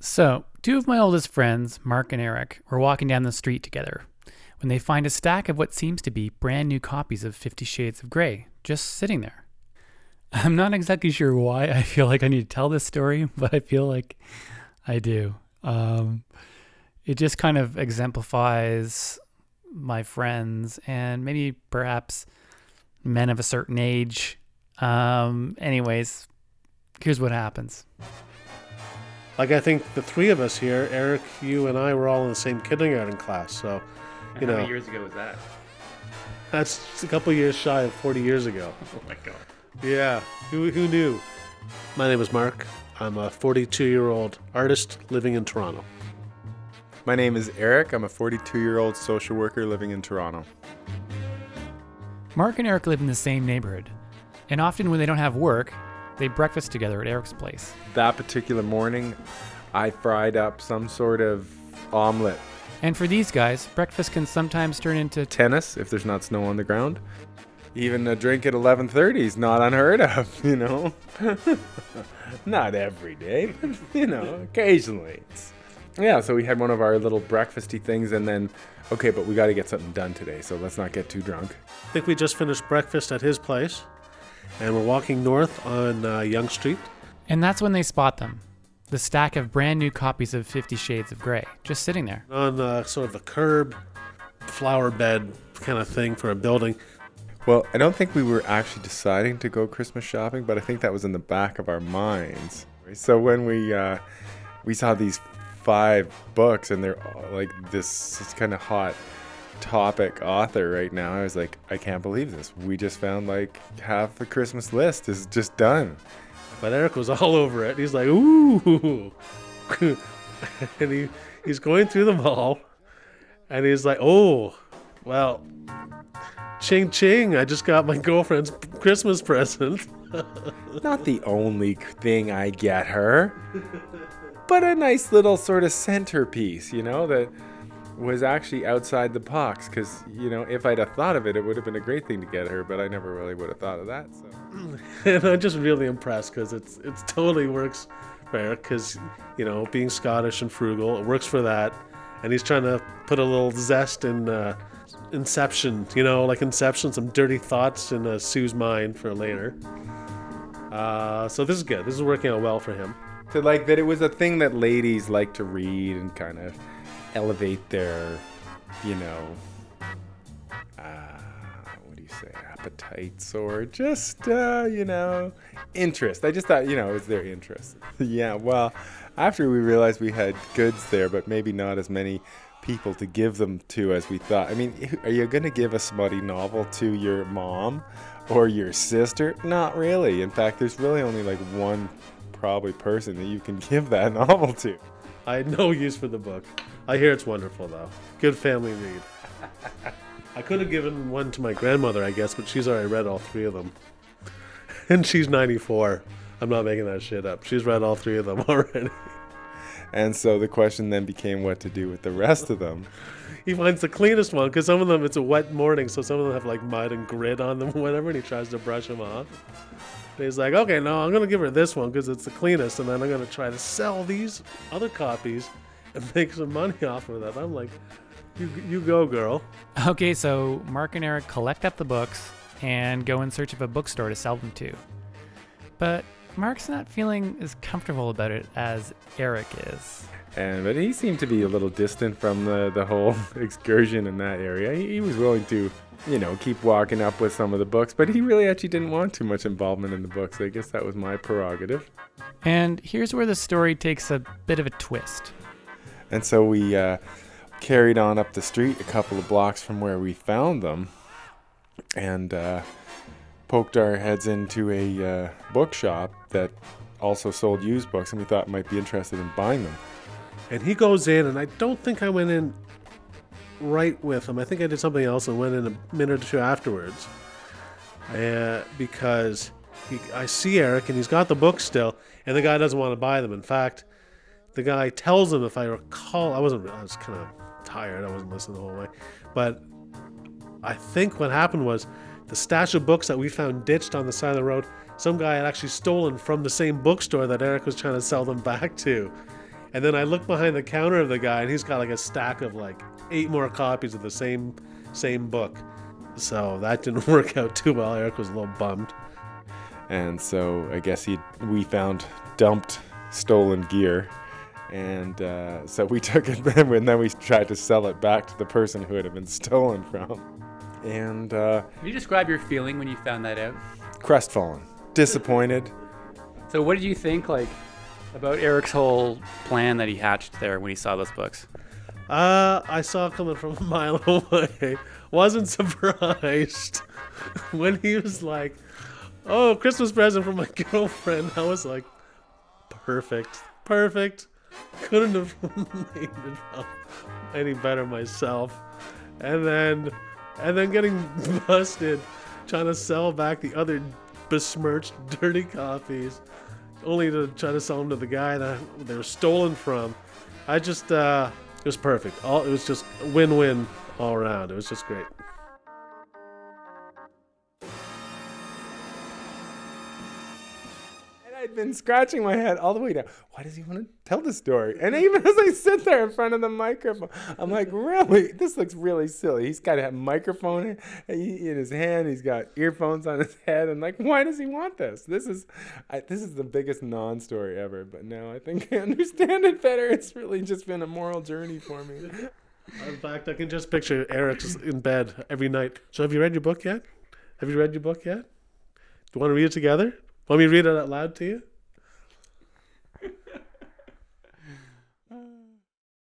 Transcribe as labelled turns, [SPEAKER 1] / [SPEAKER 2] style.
[SPEAKER 1] So, two of my oldest friends, Mark and Eric, were walking down the street together when they find a stack of what seems to be brand new copies of Fifty Shades of Grey just sitting there. I'm not exactly sure why I feel like I need to tell this story, but I feel like I do. Um, it just kind of exemplifies my friends and maybe perhaps men of a certain age. Um, anyways, here's what happens.
[SPEAKER 2] Like I think the three of us here, Eric, you, and I, were all in the same kindergarten class. So, you
[SPEAKER 3] How
[SPEAKER 2] know,
[SPEAKER 3] many years ago was that?
[SPEAKER 2] that's a couple years shy of 40 years ago.
[SPEAKER 3] Oh my god.
[SPEAKER 2] Yeah, who, who knew? My name is Mark. I'm a 42 year old artist living in Toronto.
[SPEAKER 4] My name is Eric. I'm a 42 year old social worker living in Toronto.
[SPEAKER 1] Mark and Eric live in the same neighborhood, and often when they don't have work, they breakfast together at Eric's place.
[SPEAKER 4] That particular morning, I fried up some sort of omelet.
[SPEAKER 1] And for these guys, breakfast can sometimes turn into
[SPEAKER 4] Tennis, if there's not snow on the ground. Even a drink at 11:30 is not unheard of, you know. not every day, but you know, occasionally. It's- yeah, so we had one of our little breakfasty things, and then, okay, but we got to get something done today, so let's not get too drunk.
[SPEAKER 2] I think we just finished breakfast at his place, and we're walking north on uh, Yonge Street.
[SPEAKER 1] And that's when they spot them. The stack of brand new copies of Fifty Shades of Grey, just sitting there.
[SPEAKER 2] On uh, sort of a curb, flower bed kind of thing for a building.
[SPEAKER 4] Well, I don't think we were actually deciding to go Christmas shopping, but I think that was in the back of our minds. So when we uh, we saw these five books and they're all like this it's kind of hot topic author right now, I was like, I can't believe this. We just found like half the Christmas list is just done.
[SPEAKER 2] But Eric was all over it. He's like, ooh. and he, he's going through them all. And he's like, oh, well, ching ching. I just got my girlfriend's Christmas present.
[SPEAKER 4] Not the only thing I get her, but a nice little sort of centerpiece, you know, that was actually outside the box. Because, you know, if I'd have thought of it, it would have been a great thing to get her, but I never really would have thought of that. So.
[SPEAKER 2] and I'm just really impressed because it's it's totally works for Eric because, you know, being Scottish and frugal, it works for that. And he's trying to put a little zest in uh, Inception, you know, like Inception, some dirty thoughts in uh, Sue's mind for later. Uh, so this is good. This is working out well for him.
[SPEAKER 4] To like, that it was a thing that ladies like to read and kind of elevate their, you know, uh, what do you say, appetites or just, uh, you know, interest. I just thought, you know, it was their interest. yeah, well, after we realized we had goods there, but maybe not as many people to give them to as we thought. I mean, are you going to give a smutty novel to your mom or your sister? Not really. In fact, there's really only like one probably person that you can give that novel to.
[SPEAKER 2] I had no use for the book. I hear it's wonderful though. Good family read. I could have given one to my grandmother, I guess, but she's already read all three of them. And she's 94. I'm not making that shit up. She's read all three of them already.
[SPEAKER 4] And so the question then became what to do with the rest of them.
[SPEAKER 2] He finds the cleanest one because some of them it's a wet morning, so some of them have like mud and grit on them, whatever, and he tries to brush them off. And he's like, okay, no, I'm gonna give her this one because it's the cleanest, and then I'm gonna try to sell these other copies and make some money off of that. I'm like, you, you go, girl.
[SPEAKER 1] Okay, so Mark and Eric collect up the books and go in search of a bookstore to sell them to. But Mark's not feeling as comfortable about it as Eric is.
[SPEAKER 4] And but he seemed to be a little distant from the, the whole excursion in that area. He, he was willing to, you know, keep walking up with some of the books, but he really actually didn't want too much involvement in the books. I guess that was my prerogative.
[SPEAKER 1] And here's where the story takes a bit of a twist.
[SPEAKER 4] And so we uh, carried on up the street a couple of blocks from where we found them and uh, poked our heads into a uh, bookshop that also sold used books, and we thought might be interested in buying them.
[SPEAKER 2] And he goes in, and I don't think I went in right with him. I think I did something else and went in a minute or two afterwards. Uh, because he, I see Eric, and he's got the books still, and the guy doesn't want to buy them. In fact, the guy tells him, if I recall, I wasn't, I was kind of tired. I wasn't listening the whole way. But I think what happened was the stash of books that we found ditched on the side of the road, some guy had actually stolen from the same bookstore that Eric was trying to sell them back to. And then I look behind the counter of the guy, and he's got like a stack of like eight more copies of the same same book. So that didn't work out too well. Eric was a little bummed.
[SPEAKER 4] And so I guess he we found dumped stolen gear. And uh, so we took it and then we tried to sell it back to the person who it had been stolen from. And uh,
[SPEAKER 1] Can you describe your feeling when you found that out?
[SPEAKER 4] crestfallen, disappointed.
[SPEAKER 1] So, what did you think, like, about Eric's whole plan that he hatched there when he saw those books?
[SPEAKER 2] Uh, I saw it coming from a mile away. Wasn't surprised when he was like, "Oh, Christmas present from my girlfriend." I was like, "Perfect, perfect." Couldn't have made it any better myself. And then, and then getting busted trying to sell back the other besmirched, dirty copies, only to try to sell them to the guy that they were stolen from. I just, uh, it was perfect. All it was just win-win all around. It was just great.
[SPEAKER 4] I'd been scratching my head all the way down. Why does he want to tell the story? And even as I sit there in front of the microphone, I'm like, really? This looks really silly. He's got a microphone in his hand. He's got earphones on his head. And like, why does he want this? This is, I, this is the biggest non-story ever. But now I think I understand it better. It's really just been a moral journey for me.
[SPEAKER 2] In fact, I can just picture Eric's in bed every night. So, have you read your book yet? Have you read your book yet? Do you want to read it together? Want me to read it out loud to you?